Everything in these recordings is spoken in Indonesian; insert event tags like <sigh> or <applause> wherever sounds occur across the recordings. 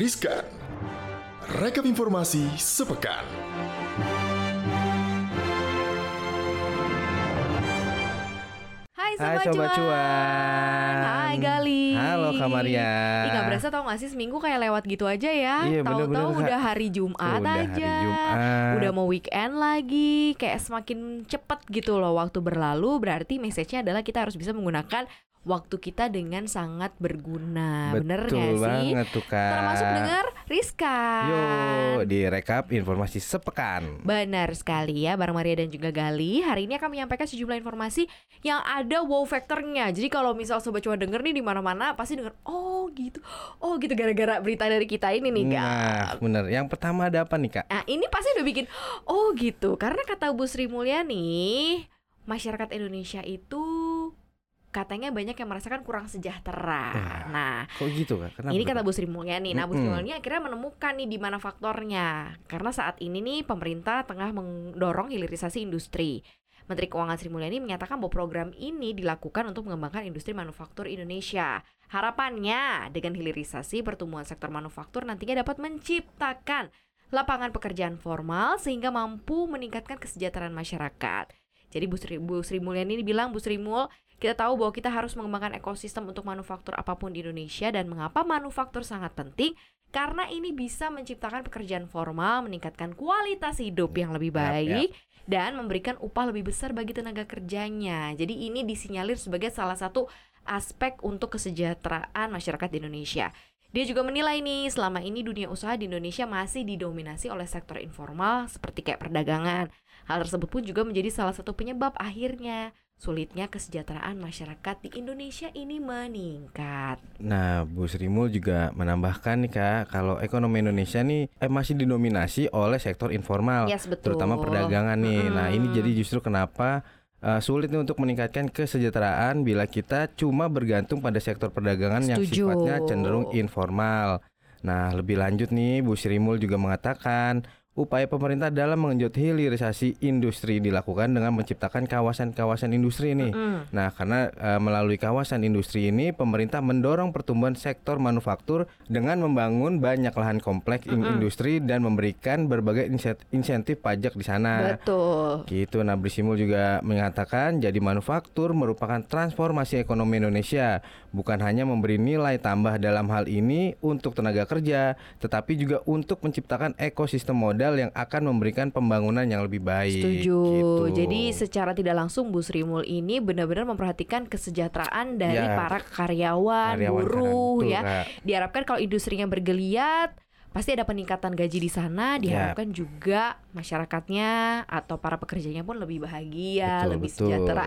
Riskan. Rekap informasi sepekan. Hai Hai Sobat, Sobat Cuan. Cuan. Hai Gali Halo Kak Maria. Ih gak berasa tau gak sih seminggu kayak lewat gitu aja ya Iya, Tahu-tahu udah hari Jumat Udah hari aja Jumat. Udah mau weekend lagi Kayak semakin cepet gitu loh waktu berlalu Berarti message-nya adalah kita harus bisa menggunakan waktu kita dengan sangat berguna Bener Betul gak sih? banget tuh Kak. Termasuk dengar Rizka Yo, di rekap informasi sepekan. Benar sekali ya Bareng Maria dan juga Gali Hari ini akan menyampaikan sejumlah informasi Yang ada wow factornya Jadi kalau misal Sobat Cuan denger nih di mana mana Pasti denger Oh gitu Oh gitu gara-gara berita dari kita ini nih Kak Nah, bener. Yang pertama ada apa nih Kak? Nah ini pasti udah bikin Oh gitu Karena kata Bu Sri Mulyani Masyarakat Indonesia itu Katanya banyak yang merasakan kurang sejahtera Ya, Nah Kok gitu Kak? Kenapa? ini kata? Bu Sri Mulyani. Nah, Bu Sri. Mulyani akhirnya menemukan nih di mana faktornya. Karena saat ini nih pemerintah tengah mendorong hilirisasi industri. Menteri Keuangan Sri Mulyani menyatakan bahwa program ini dilakukan untuk mengembangkan industri manufaktur Indonesia. Harapannya dengan hilirisasi pertumbuhan sektor manufaktur nantinya dapat menciptakan lapangan pekerjaan formal sehingga mampu meningkatkan kesejahteraan masyarakat. Jadi Bu Sri, Bu Sri Mulyani ini bilang, Bu Sri Mul, kita tahu bahwa kita harus mengembangkan ekosistem untuk manufaktur apa pun di Indonesia dan mengapa manufaktur sangat penting? Karena ini bisa menciptakan pekerjaan formal, meningkatkan kualitas hidup yang lebih Yap, yap. baik dan memberikan upah lebih besar bagi tenaga kerjanya. Jadi ini disinyalir sebagai salah satu aspek untuk kesejahteraan masyarakat di Indonesia. Dia juga menilai nih selama ini dunia usaha di Indonesia masih didominasi oleh sektor informal seperti kayak perdagangan. Hal tersebut pun juga menjadi salah satu penyebab akhirnya sulitnya kesejahteraan masyarakat di Indonesia ini meningkat. Nah, Bu Sri Mul juga menambahkan nih Kak, kalau ekonomi Indonesia nih eh, masih didominasi oleh sektor informal. Yes, betul. terutama perdagangan nih. Nah, ini jadi justru kenapa uh, sulit nih untuk meningkatkan kesejahteraan bila kita cuma bergantung pada sektor perdagangan yang Setuju. sifatnya cenderung informal. Nah, lebih lanjut nih Bu Sri Mul juga mengatakan upaya pemerintah dalam mengenjot hilirisasi industri dilakukan dengan menciptakan kawasan-kawasan industri nih. Mm-mm. Nah, karena uh, melalui kawasan industri ini pemerintah mendorong pertumbuhan sektor manufaktur dengan membangun banyak lahan kompleks in- Mm-mm. industri dan memberikan berbagai insentif pajak di sana. Betul. Gitu. Nah, Brisimul juga mengatakan jadi manufaktur merupakan transformasi ekonomi Indonesia, bukan hanya memberi nilai tambah dalam hal ini untuk tenaga kerja, tetapi juga untuk menciptakan ekosistem modal yang akan memberikan pembangunan yang lebih baik. Setuju. Gitu. Jadi secara tidak langsung Bu Sri Mul ini benar-benar memperhatikan kesejahteraan dari Ya. para karyawan, Karyawan buruh ya. Diharapkan kalau industrinya bergeliat pasti ada peningkatan gaji di sana. Ya. Diharapkan juga masyarakatnya atau para pekerjanya pun lebih bahagia, Betul, lebih betul. sejahtera.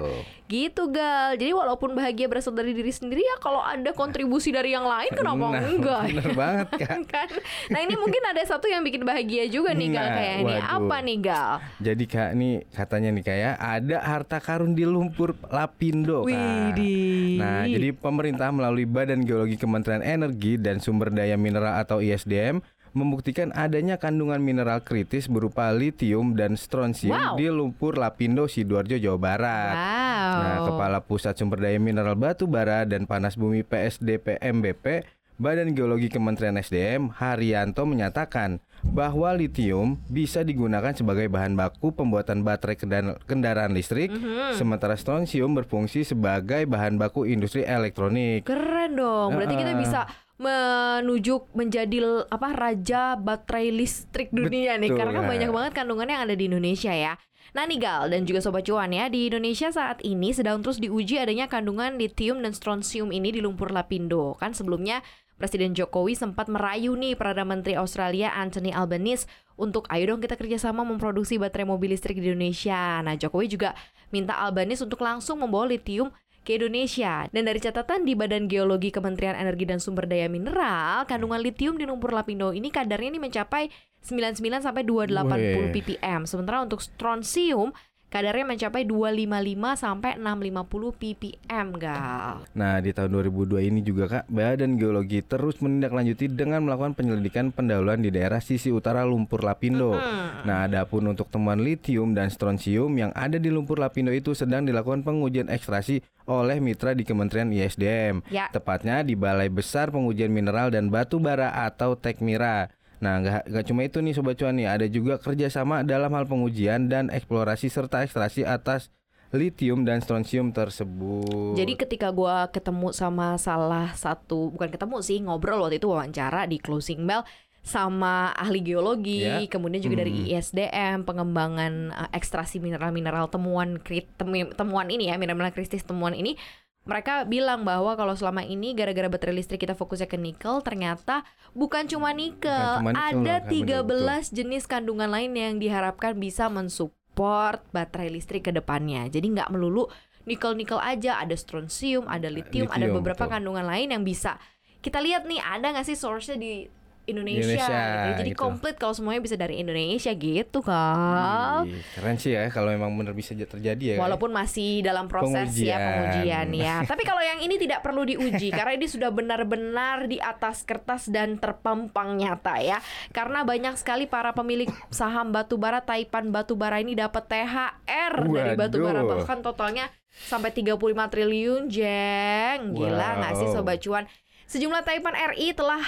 Gitu gal. Jadi walaupun bahagia berasal dari diri sendiri ya kalau ada kontribusi dari yang lain kenapa Nah, enggak? <laughs> bener banget, Kak. <laughs> kan? Nah ini mungkin ada satu yang bikin bahagia juga nih gal Nah, kayak ini. Apa nih gal? Jadi kak nih katanya nih kayak ada harta karun di lumpur Lapindo kak. Widih. Nah jadi pemerintah melalui Badan Geologi Kementerian Energi dan Sumber Daya Mineral atau ISDM membuktikan adanya kandungan mineral kritis berupa litium dan strontium Wow. di lumpur Lapindo Sidoarjo Jawa Barat. Wow. Nah, Kepala Pusat Sumber Daya Mineral Batu Bara dan Panas Bumi PSDPMBP Badan Geologi Kementerian SDM Haryanto menyatakan bahwa litium bisa digunakan sebagai bahan baku pembuatan baterai kendaraan, listrik, Mhm. sementara strontium berfungsi sebagai bahan baku industri elektronik. Keren dong. Berarti kita Heeh. bisa menuju menjadi apa raja baterai listrik dunia nih Betul, karena kan nah. banyak banget kandungan yang ada di Indonesia ya. Nah nih Gal dan juga Sobat Cuan ya Di Indonesia saat ini sedang terus diuji adanya kandungan litium dan strontium ini di lumpur Lapindo Kan sebelumnya Presiden Jokowi sempat merayu nih Perdana Menteri Australia Anthony Albanese Untuk ayo dong kita kerjasama memproduksi baterai mobil listrik di Indonesia Nah Jokowi juga minta Albanese untuk langsung membawa litium ke Indonesia. Dan dari catatan di Badan Geologi Kementerian Energi dan Sumber Daya Mineral, kandungan litium di lumpur Lapindo ini kadarnya ini mencapai 99 sampai 280 Wih. ppm. Sementara untuk strontium Kadarnya mencapai 255 sampai 650 ppm, gal. Nah, di tahun 2002 ini juga Kak, Badan Geologi terus menindaklanjuti dengan melakukan penyelidikan pendahuluan di daerah sisi utara lumpur Lapindo. Hmm. Nah, adapun untuk temuan litium dan strontium yang ada di lumpur Lapindo itu sedang dilakukan pengujian ekstraksi oleh mitra di Kementerian ISDM. Ya. Tepatnya di Balai Besar Pengujian Mineral dan Batu Bara atau Tekmira. Nah, nggak nggak cuma itu nih Sobat Cuan nih, ada juga kerjasama dalam hal pengujian dan eksplorasi serta ekstraksi atas litium dan strontium tersebut. Jadi ketika gua ketemu sama salah satu bukan ketemu sih ngobrol waktu itu wawancara di closing bell sama ahli geologi, Ya. kemudian juga dari Hmm. ISDM pengembangan uh, ekstraksi mineral-mineral temuan krit, temu- temuan ini ya mineral kritis temuan ini mereka bilang bahwa kalau selama ini gara-gara baterai listrik kita fokusnya ke nikel, ternyata bukan cuma nikel, Bukan cuma nikel, ada Kak, bener, 13 jenis kandungan lain yang diharapkan bisa mensupport baterai listrik ke depannya. Jadi nggak melulu nikel-nikel aja, ada strontium, ada lithium, ada Lithium, beberapa betul. kandungan lain yang bisa kita lihat nih ada nggak sih source-nya di Indonesia, Indonesia, gitu. Jadi gitu. komplit kalau semuanya bisa dari Indonesia gitu kan. Ih, keren sih ya kalau memang benar bisa terjadi ya. Ya. Walaupun masih dalam proses ya Pengujian. pengujian ya. <laughs> Tapi kalau yang ini tidak perlu diuji karena ini sudah benar-benar di atas kertas dan terpampang nyata ya. Karena banyak sekali para pemilik saham batubara Taipan batubara ini dapat THR dari batubara Waduh. bahkan totalnya sampai 35 triliun jeng. Gila nggak sih Wow. sobat cuan? Sejumlah Taipan RI telah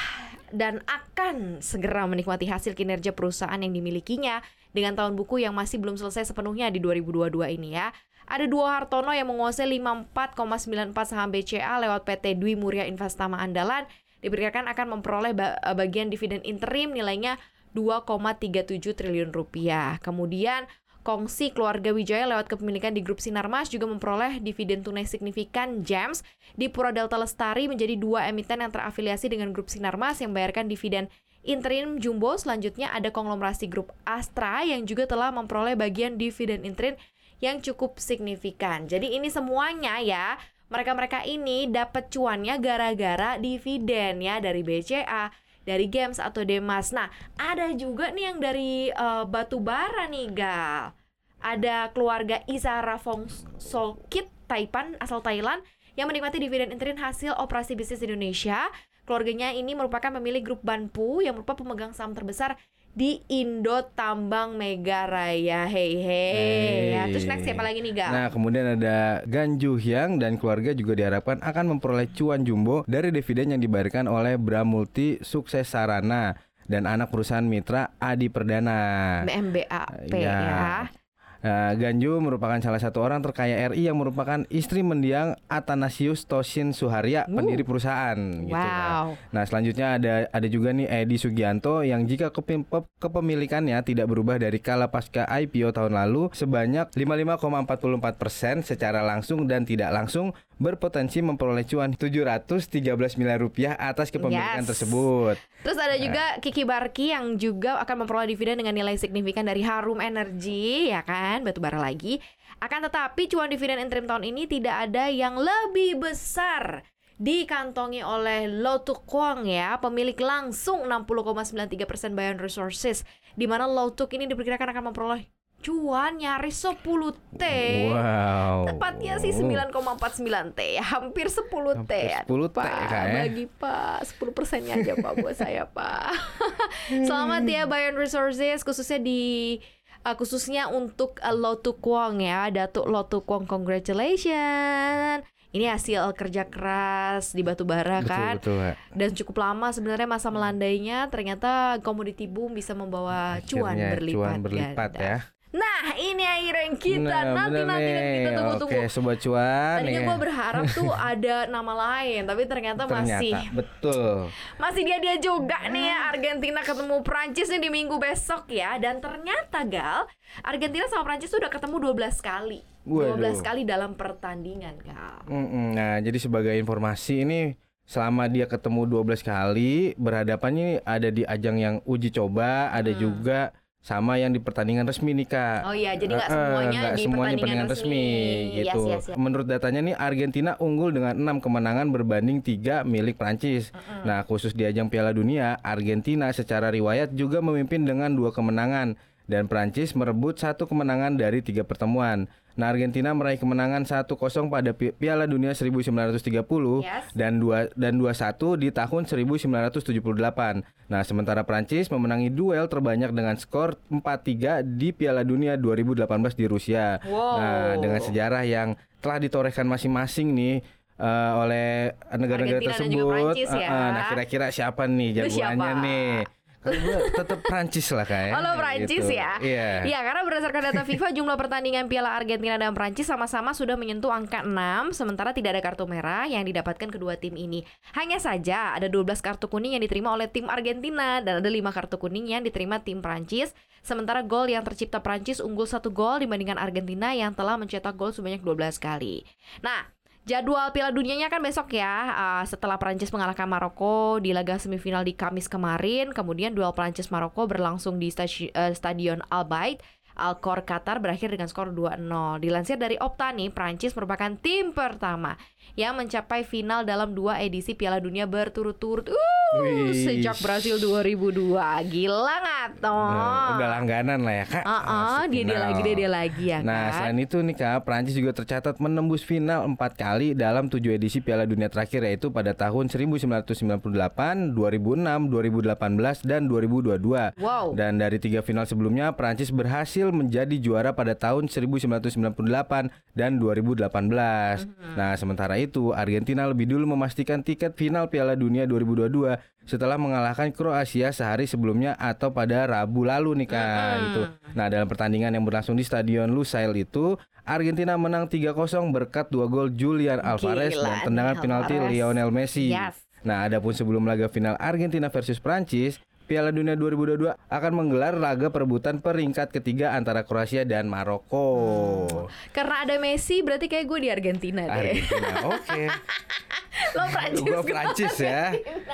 dan akan segera menikmati hasil kinerja perusahaan yang dimilikinya dengan tahun buku yang masih belum selesai sepenuhnya di 2022 ini ya. Ada dua Hartono yang menguasai 54,94 saham BCA lewat PT Dwi Muria Investama Andalan diperkirakan akan memperoleh ba- bagian dividen interim nilainya 2,37 triliun rupiah. Kemudian Kongsi keluarga Wijaya lewat kepemilikan di grup Sinarmas juga memperoleh dividen tunai signifikan GEMS di Pura Delta Lestari menjadi dua emiten yang terafiliasi dengan grup Sinarmas yang membayarkan dividen interim jumbo. Selanjutnya ada konglomerasi grup Astra yang juga telah memperoleh bagian dividen interim yang cukup signifikan. Jadi ini semuanya ya mereka-mereka ini dapat cuannya gara-gara dividen ya dari BCA, dari Games atau Demas. Nah, ada juga nih yang dari eh, batu bara nih, Gal. Ada keluarga Isara Fong Solkit Taipan asal Thailand yang menikmati dividen interim hasil operasi bisnis Indonesia. Keluarganya ini merupakan pemilik grup Banpu yang merupakan pemegang saham terbesar di Indo Tambang Mega Raya. Hey hey. Ya, terus next siapa lagi nih, Gal? Nah, kemudian ada Ganju Hyang dan keluarga juga diharapkan akan memperoleh cuan jumbo dari dividen yang dibayarkan oleh Bramulti Sukses Sarana dan anak perusahaan mitra Adi Perdana. MBAP Ya. ya. Nah, Ganju merupakan salah satu orang terkaya RI yang merupakan istri mendiang Atanasius Toshin Suharya, Uh. pendiri perusahaan. Gitu kan. Wow. Nah, selanjutnya ada ada juga nih Edi Sugianto yang jika kepem- pe- kepemilikannya tidak berubah dari kala pasca IPO tahun lalu sebanyak 55,44% secara langsung dan tidak langsung berpotensi memperoleh cuan 713 miliar rupiah atas kepemilikan Yes. tersebut. Terus ada juga Kiki Barki yang juga akan memperoleh dividen dengan nilai signifikan dari Harum Energy, ya kan, batu bara lagi. Akan tetapi cuan dividen interim tahun ini tidak ada yang lebih besar dikantongi oleh Lotu Kwang ya, pemilik langsung 60,93% Bayan Resources, di mana Lotuk ini diperkirakan akan memperoleh cuan nyaris 10 T. Wow. Tepatnya sih 9,49 T hampir 10 T. Hampir 10 T, Pak, Kak, ya. bagi Pak 10 persennya aja Pak <laughs> buat saya Pak. Selamat ya Bayan Resources khususnya di uh, khususnya untuk uh, Lotu Kwong ya, Datuk Lotu Kwong congratulations. Ini hasil kerja keras di batu bara Betul, kan betul, dan cukup lama sebenarnya masa melandainya ternyata komoditi boom bisa membawa cuan Akhirnya berlipat, cuan berlipat ganda. ya. Nah ini akhirnya yang kita Nah, nanti bener nanti kita tunggu-tunggu. Oke, sobat cuan Tadinya nih. gue berharap tuh <laughs> ada nama lain, tapi ternyata, Ternyata masih betul. masih dia dia juga nih ya Argentina ketemu Prancis nih di minggu besok ya. Dan ternyata Gal, Argentina sama Prancis tuh udah ketemu 12 kali. 12 Waduh. kali dalam pertandingan Gal. Nah, jadi sebagai informasi ini selama dia ketemu 12 kali berhadapannya ada di ajang yang uji coba, ada juga sama yang di pertandingan resmi nih Kak. Oh iya, jadi nggak Eh, eh, semuanya nggak di semuanya pertandingan resmi. gitu. Yes, yes, yes. Menurut datanya nih Argentina unggul dengan 6 kemenangan berbanding 3 milik Prancis. Nah, khusus di ajang Piala Dunia, Argentina secara riwayat juga memimpin dengan dua kemenangan dan Prancis merebut satu kemenangan dari tiga pertemuan. Nah, Argentina meraih kemenangan 1-0 pada Pi- Piala Dunia 1930 Yes. dan 2 dan 2-1 di tahun 1978. Nah, sementara Prancis memenangi duel terbanyak dengan skor 4-3 di Piala Dunia 2018 di Rusia. Wow. Nah, dengan sejarah yang telah ditorehkan masing-masing nih eh, oleh negara-negara tersebut. Prancis ya. Eh, eh, nah, kira-kira siapa nih jagoannya siapa? nih? Kalau gue tetap Prancis lah kayak. Oh, lo Prancis ya? Iya. Ya, karena berdasarkan data FIFA jumlah pertandingan Piala Argentina dan Prancis sama-sama sudah menyentuh angka 6 sementara tidak ada kartu merah yang didapatkan kedua tim ini. Hanya saja ada 12 kartu kuning yang diterima oleh tim Argentina dan ada 5 kartu kuning yang diterima tim Prancis. Sementara gol yang tercipta Prancis unggul satu gol dibandingkan Argentina yang telah mencetak gol sebanyak 12 kali. Nah, Jadwal Piala Dunianya kan besok ya uh, Setelah Prancis mengalahkan Maroko Di laga semifinal di Kamis kemarin. Kemudian duel Prancis Maroko berlangsung di stasi- eh, Stadion Al Bayt Al-Khor Qatar berakhir dengan skor 2-0 Dilansir dari Opta nih Prancis merupakan tim pertama Yang mencapai final dalam dua edisi Piala Dunia berturut-turut uh. Sejak Brasil 2002 Gila nggak toh Nah, udah langganan lah ya kak. Uh-uh, Masuk dia dia lagi dia dia lagi ya Nah kan selain itu nih kak, Prancis juga tercatat menembus final empat kali dalam tujuh edisi Piala Dunia terakhir yaitu pada tahun 1998, 2006, 2018, dan 2022. Wow. Dan dari tiga final sebelumnya, Prancis berhasil menjadi juara pada tahun 1998 dan 2018. Mhm. Nah sementara itu, Argentina lebih dulu memastikan tiket final Piala Dunia 2022 setelah mengalahkan Kroasia sehari sebelumnya atau pada Rabu lalu nih kak. Mhm. Itu. Nah dalam pertandingan yang berlangsung di Stadion Lusail itu Argentina menang 3-0 berkat dua gol Julian Alvarez Gila dan tendangan penalti. Lionel Messi. Yes. Nah adapun sebelum laga final Argentina versus Prancis Piala Dunia 2022 akan menggelar laga perebutan peringkat ketiga antara Kroasia dan Maroko. Karena ada Messi berarti kayak gue di Argentina deh. Argentina, oke. <laughs> Lo Prancis, gue Prancis ya.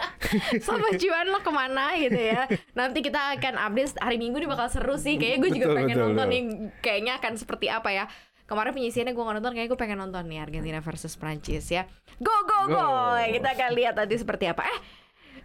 <laughs> Sama Juan lo ke mana gitu ya. Nanti kita akan update hari Minggu ini bakal seru sih. Kayaknya gue juga Betul, pengen betul, nonton betul. nih. Kayaknya akan seperti apa ya. Kemarin penyisiannya gue gak nonton, kayaknya gue pengen nonton nih Argentina versus Prancis ya. Go go go! Go. Kita akan lihat nanti seperti apa. Eh,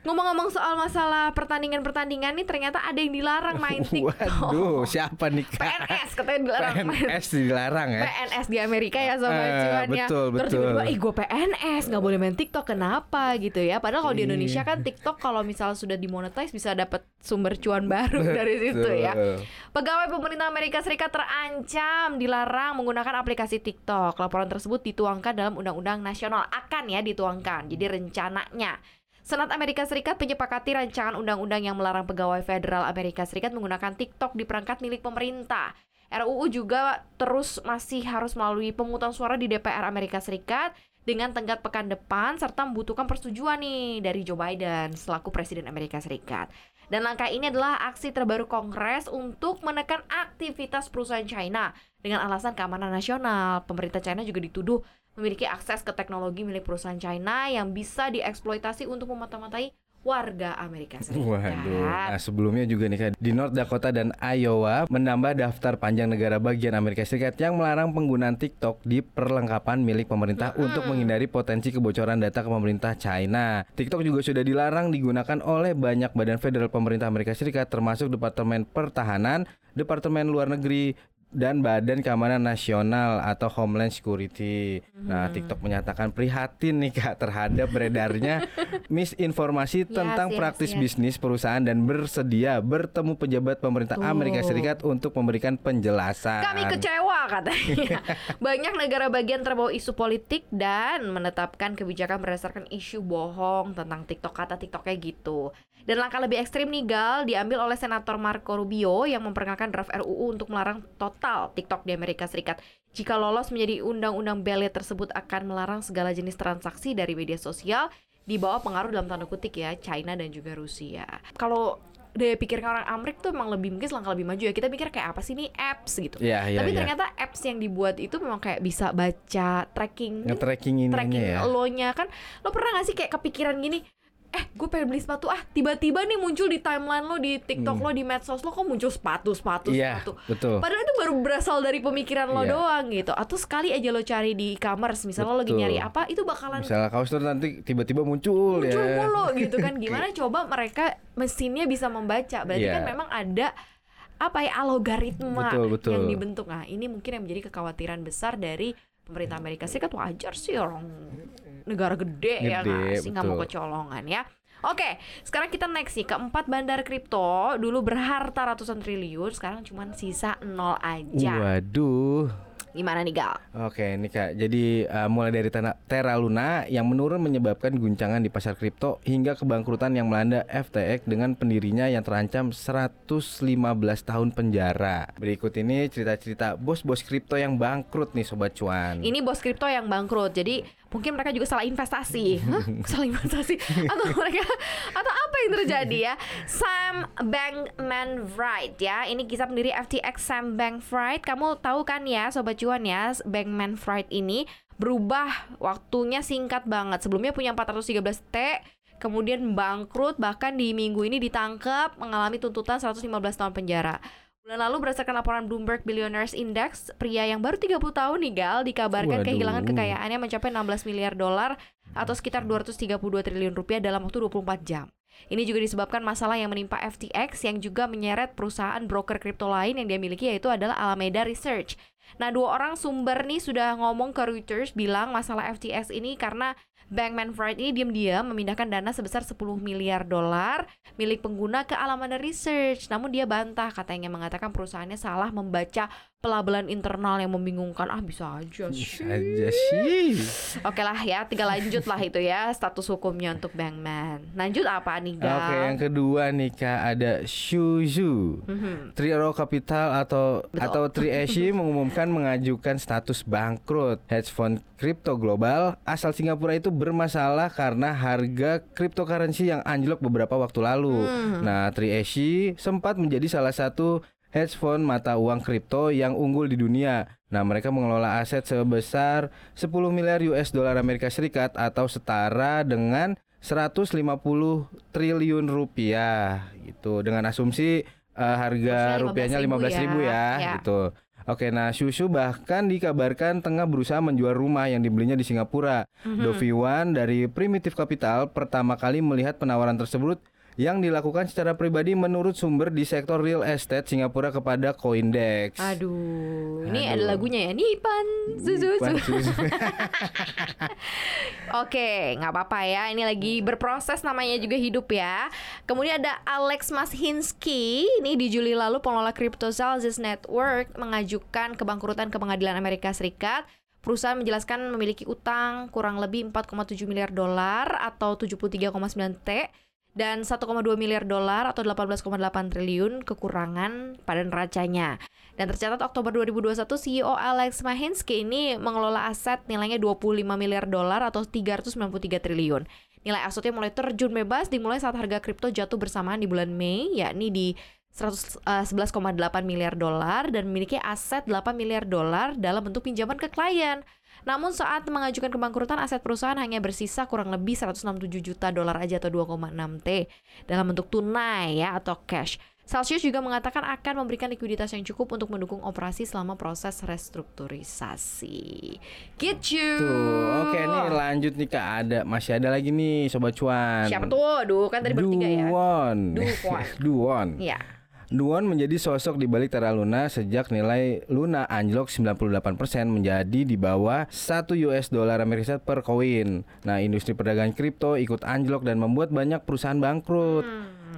ngomong-ngomong soal masalah pertandingan-pertandingan nih, ternyata ada yang dilarang main <laughs> TikTok. Waduh, siapa nih kak? PNS katanya dilarang main PNS dilarang ya. PNS di Amerika ya sama Eh, cuan ya. betul, Terus betul. tiba-tiba, ih gue PNS nggak boleh main TikTok kenapa gitu ya? Padahal kalau di Iya. Indonesia kan TikTok kalau misalnya sudah dimonetize bisa dapat sumber cuan baru <laughs> dari situ ya. Betul. Pegawai pemerintah Amerika Serikat terancam dilarang menggunakan aplikasi TikTok. Laporan tersebut dituangkan dalam Undang-Undang Nasional akan ya dituangkan. Jadi rencananya Senat Amerika Serikat menyepakati rancangan undang-undang yang melarang pegawai federal Amerika Serikat menggunakan TikTok di perangkat milik pemerintah. RUU juga terus masih harus melalui pemungutan suara di DPR Amerika Serikat dengan tenggat pekan depan serta membutuhkan persetujuan nih dari Joe Biden selaku Presiden Amerika Serikat. Dan langkah ini adalah aksi terbaru Kongres untuk menekan aktivitas perusahaan China dengan alasan keamanan nasional. Pemerintah China juga dituduh memiliki akses ke teknologi milik perusahaan China yang bisa dieksploitasi untuk memata-matai warga Amerika Serikat. Waduh. Nah, sebelumnya juga nih Kak, di North Dakota dan Iowa menambah daftar panjang negara bagian Amerika Serikat yang melarang penggunaan TikTok di perlengkapan milik pemerintah untuk menghindari potensi kebocoran data ke pemerintah China. TikTok juga sudah dilarang digunakan oleh banyak badan federal pemerintah Amerika Serikat termasuk Departemen Pertahanan, Departemen Luar Negeri, dan Badan Keamanan Nasional atau Homeland Security. Nah, TikTok menyatakan prihatin nih Kak terhadap beredarnya <laughs> misinformasi tentang yes, praktis yes. bisnis perusahaan dan bersedia bertemu pejabat pemerintah Tuh. Amerika Serikat untuk memberikan penjelasan. Kami kecewa katanya. <laughs> Banyak negara bagian terbawa isu politik dan menetapkan kebijakan berdasarkan isu bohong tentang TikTok kata TikToknya gitu. Dan langkah lebih ekstrim nih Gal diambil oleh Senator Marco Rubio yang memperkenalkan draft RUU untuk melarang total TikTok di Amerika Serikat. Jika lolos menjadi undang-undang Ballot tersebut akan melarang segala jenis transaksi dari media sosial di bawah pengaruh dalam tanda kutip ya China dan juga Rusia. Kalau daya pikir orang Amerika tuh emang lebih mungkin langkah lebih maju ya. Kita pikir kayak apa sih nih apps gitu. Iya, iya, Tapi iya. ternyata apps yang dibuat itu memang kayak bisa baca tracking nge-tracking ininya tracking ya. lo-nya kan. Lo pernah gak sih kayak kepikiran gini? Eh, gue pengen beli sepatu ah, tiba-tiba nih muncul di timeline lo di TikTok lo di medsos lo kok muncul sepatu, sepatu, Hmm. Iya, sepatu. betul. Padahal itu baru berasal dari pemikiran lo Iya. doang gitu. Atau sekali aja lo cari di e-commerce, misalnya lo lagi nyari apa, itu bakalan Misalnya kaos tuh nanti tiba-tiba muncul, muncul ya. mulu gitu kan <laughs> gimana coba mereka mesinnya bisa membaca berarti Iya. kan memang ada apa ya algoritma Betul, betul. yang dibentuk. Nah, ini mungkin yang menjadi kekhawatiran besar dari pemerintah Amerika Serikat wajar sih orang negara gede, ya Gede, nggak sih nggak mau kecolongan ya. Oke, sekarang kita next nih keempat bandar kripto dulu berharta ratusan triliun, sekarang cuma sisa nol aja. Waduh. Gimana nih Gal? Oke, ini Kak. Jadi uh, mulai dari Terra Luna yang menurun menyebabkan guncangan di pasar kripto hingga kebangkrutan yang melanda FTX dengan pendirinya yang terancam 115 tahun penjara. Berikut ini cerita-cerita bos-bos kripto yang bangkrut nih sobat cuan. Ini bos kripto yang bangkrut. Jadi mungkin mereka juga salah investasi. Hah? Salah investasi atau <laughs> mereka atau apa yang terjadi ya? Sam Bankman-Fried ya. Ini kisah pendiri FTX Sam Bankman-Fried. Kamu tahu kan ya sobat cuan ya, Bankman-Fried ini berubah waktunya singkat banget. Sebelumnya punya 413 T Kemudian bangkrut bahkan di minggu ini ditangkap mengalami tuntutan 115 tahun penjara. Bulan lalu berdasarkan laporan Bloomberg Billionaires Index, pria yang baru 30 tahun nih Gal dikabarkan Waduh. kehilangan kekayaannya mencapai 16 miliar dolar atau sekitar 232 triliun rupiah dalam waktu 24 jam. Ini juga disebabkan masalah yang menimpa FTX yang juga menyeret perusahaan broker kripto lain yang dia miliki yaitu adalah Alameda Research. Nah, dua orang sumber nih sudah ngomong ke Reuters bilang masalah FTX ini karena Bankman-Fried ini diam-diam memindahkan dana sebesar 10 miliar dolar milik pengguna ke Alameda Research. Namun dia bantah katanya mengatakan perusahaannya salah membaca pelabelan internal yang membingungkan. Ah, bisa aja Bisa sih. aja sih. Oke lah ya, tinggal lanjut lah itu ya status hukumnya untuk Bankman. Lanjut apa nih, Gal? Oke, yang kedua nih Kak ada Shuzu. Mhm. Trio Capital atau Betul. atau Triashi <laughs> mengumumkan mengajukan status bangkrut. Hedge fund kripto global asal Singapura itu bermasalah karena harga cryptocurrency yang anjlok beberapa waktu lalu. Hmm. Nah, Triashi sempat menjadi salah satu hedge fund mata uang kripto yang unggul di dunia. Nah, mereka mengelola aset sebesar 10 miliar US dollar Amerika Serikat atau setara dengan 150 triliun rupiah gitu dengan asumsi eh, harga rupiahnya 15.000 15.000 ribu ya. ya, Ya. gitu. Oke, nah Susu bahkan dikabarkan tengah berusaha menjual rumah yang dibelinya di Singapura. Mhm. Dovi Wan dari Primitive Capital pertama kali melihat penawaran tersebut yang dilakukan secara pribadi menurut sumber di sektor real estate Singapura kepada Coindex. Aduh, ini Aduh. ada lagunya ya. Nipan. Bukan Susu. <laughs> Oke, nggak apa-apa ya. Ini lagi berproses namanya juga hidup ya. Kemudian ada Alex Mashinsky. Ini di Juli lalu pengelola kripto Celsius Network mengajukan kebangkrutan ke pengadilan Amerika Serikat. Perusahaan menjelaskan memiliki utang kurang lebih 4,7 miliar dolar atau 73,9 T dan 1,2 miliar dolar atau 18,8 triliun kekurangan pada neracanya. Dan tercatat Oktober 2021 CEO Alex Mahinsky ini mengelola aset nilainya 25 miliar dolar atau 393 triliun. Nilai asetnya mulai terjun bebas dimulai saat harga kripto jatuh bersamaan di bulan Mei yakni di 111,8 miliar dolar dan memiliki aset 8 miliar dolar dalam bentuk pinjaman ke klien. Namun saat mengajukan kebangkrutan aset perusahaan hanya bersisa kurang lebih 167 juta dolar aja atau 2,6 T dalam bentuk tunai ya atau cash. Celsius juga mengatakan akan memberikan likuiditas yang cukup untuk mendukung operasi selama proses restrukturisasi. Gitu. Tuh, oke nih lanjut nih Kak ada masih ada lagi nih sobat cuan. Siapa tuh? Duh, kan tadi bertiga ya. Duwon. Duwon. <laughs> Duwon. Iya. Duwon menjadi sosok di balik Terra Luna sejak nilai Luna anjlok 98% menjadi di bawah 1 US dollar Amerika Serikat per koin. Nah, industri perdagangan kripto ikut anjlok dan membuat banyak perusahaan bangkrut.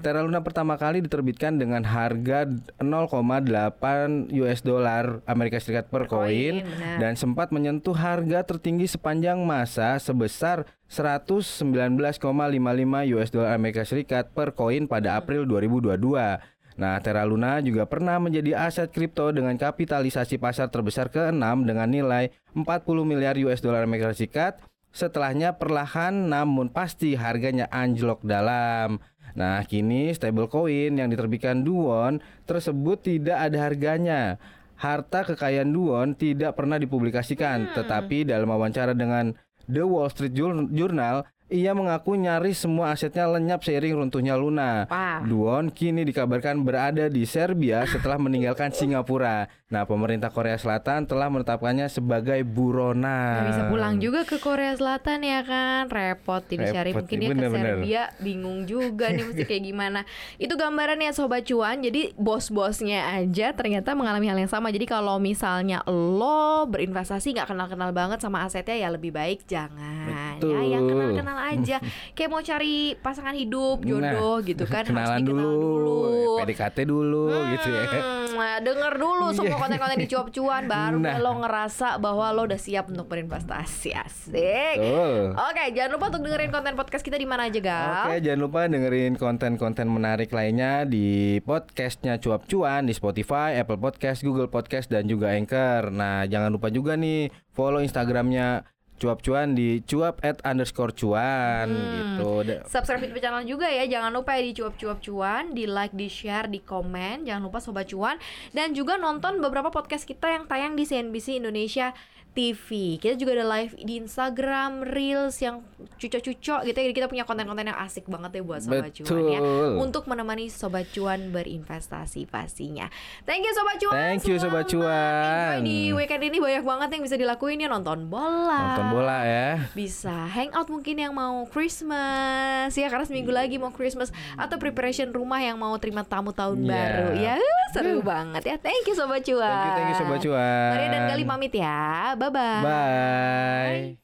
Terra Luna pertama kali diterbitkan dengan harga 0,8 US dollar Amerika Serikat per koin, dan sempat menyentuh harga tertinggi sepanjang masa sebesar 119,55 US dollar Amerika Serikat per koin pada April 2022. Nah, Terra Luna juga pernah menjadi aset kripto dengan kapitalisasi pasar terbesar ke-6 dengan nilai 40 miliar US dollar Amerika Serikat. Setelahnya perlahan namun pasti harganya anjlok dalam. Nah, kini stablecoin yang diterbitkan Duon tersebut tidak ada harganya. Harta kekayaan Duon tidak pernah dipublikasikan, tetapi dalam wawancara dengan The Wall Street Jour- Journal, Ia mengaku nyaris semua asetnya lenyap seiring runtuhnya Luna. Wah. Duon kini dikabarkan berada di Serbia setelah meninggalkan Singapura. Nah, pemerintah Korea Selatan telah menetapkannya sebagai buronan. Nggak bisa pulang juga ke Korea Selatan ya kan Repot ini cari mungkin dia ke bener-bener. Serbia Bingung juga nih mesti kayak gimana Itu gambarannya Sobat Cuan Jadi bos-bosnya aja ternyata mengalami hal yang sama Jadi kalau misalnya lo berinvestasi nggak kenal-kenal banget sama asetnya Ya lebih baik jangan Betul. Ya yang kenal-kenal aja Kayak mau cari pasangan hidup, jodoh gitu kan Kenalan Harus dulu, dulu PDKT dulu gitu ya. Hmm, nah, denger dulu semua konten-konten di cuap cuan baru Nah. lo ngerasa bahwa lo udah siap untuk berinvestasi asik. Betul. Oke, jangan lupa untuk dengerin konten podcast kita di mana aja, Gal. Oke, jangan lupa dengerin konten-konten menarik lainnya di podcastnya Cuap Cuan di Spotify, Apple Podcast, Google Podcast, dan juga Anchor. Nah, jangan lupa juga nih follow Instagramnya Cuap Cuan di cuap at underscore cuan Hmm. gitu. Subscribe YouTube channel juga ya Jangan lupa ya di cuap-cuap cuan Di like, di share, di komen Jangan lupa Sobat Cuan Dan juga nonton beberapa podcast kita yang tayang di CNBC Indonesia TV Kita juga ada live di Instagram Reels yang cucok-cucok gitu ya. Jadi kita punya konten-konten yang asik banget ya buat Sobat Cuan ya. Betul. Untuk menemani Sobat Cuan berinvestasi pastinya. Thank you Sobat Cuan. Thank you, Sobat Cuan. enjoy Di weekend ini. Banyak banget yang bisa dilakuin ya. Nonton bola. Nonton bola ya. bisa hangout mungkin yang mau Christmas. Ya karena seminggu lagi mau Christmas. Atau preparation rumah yang mau terima tamu tahun Iya. baru. Ya seru banget ya. Thank you sobat cuan Thank you, thank you Sobat Cuan. Maria dan Gali pamit ya. Bye bye Bye.